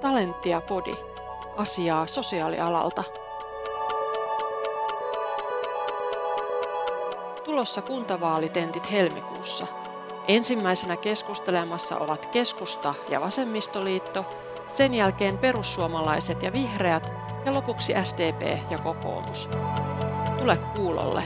Talenttia Podi, asiaa sosiaalialalta. Tulossa kuntavaalitentit helmikuussa. Ensimmäisenä keskustelemassa ovat keskusta ja vasemmistoliitto, sen jälkeen perussuomalaiset ja vihreät ja lopuksi SDP ja kokoomus. Tule kuulolle.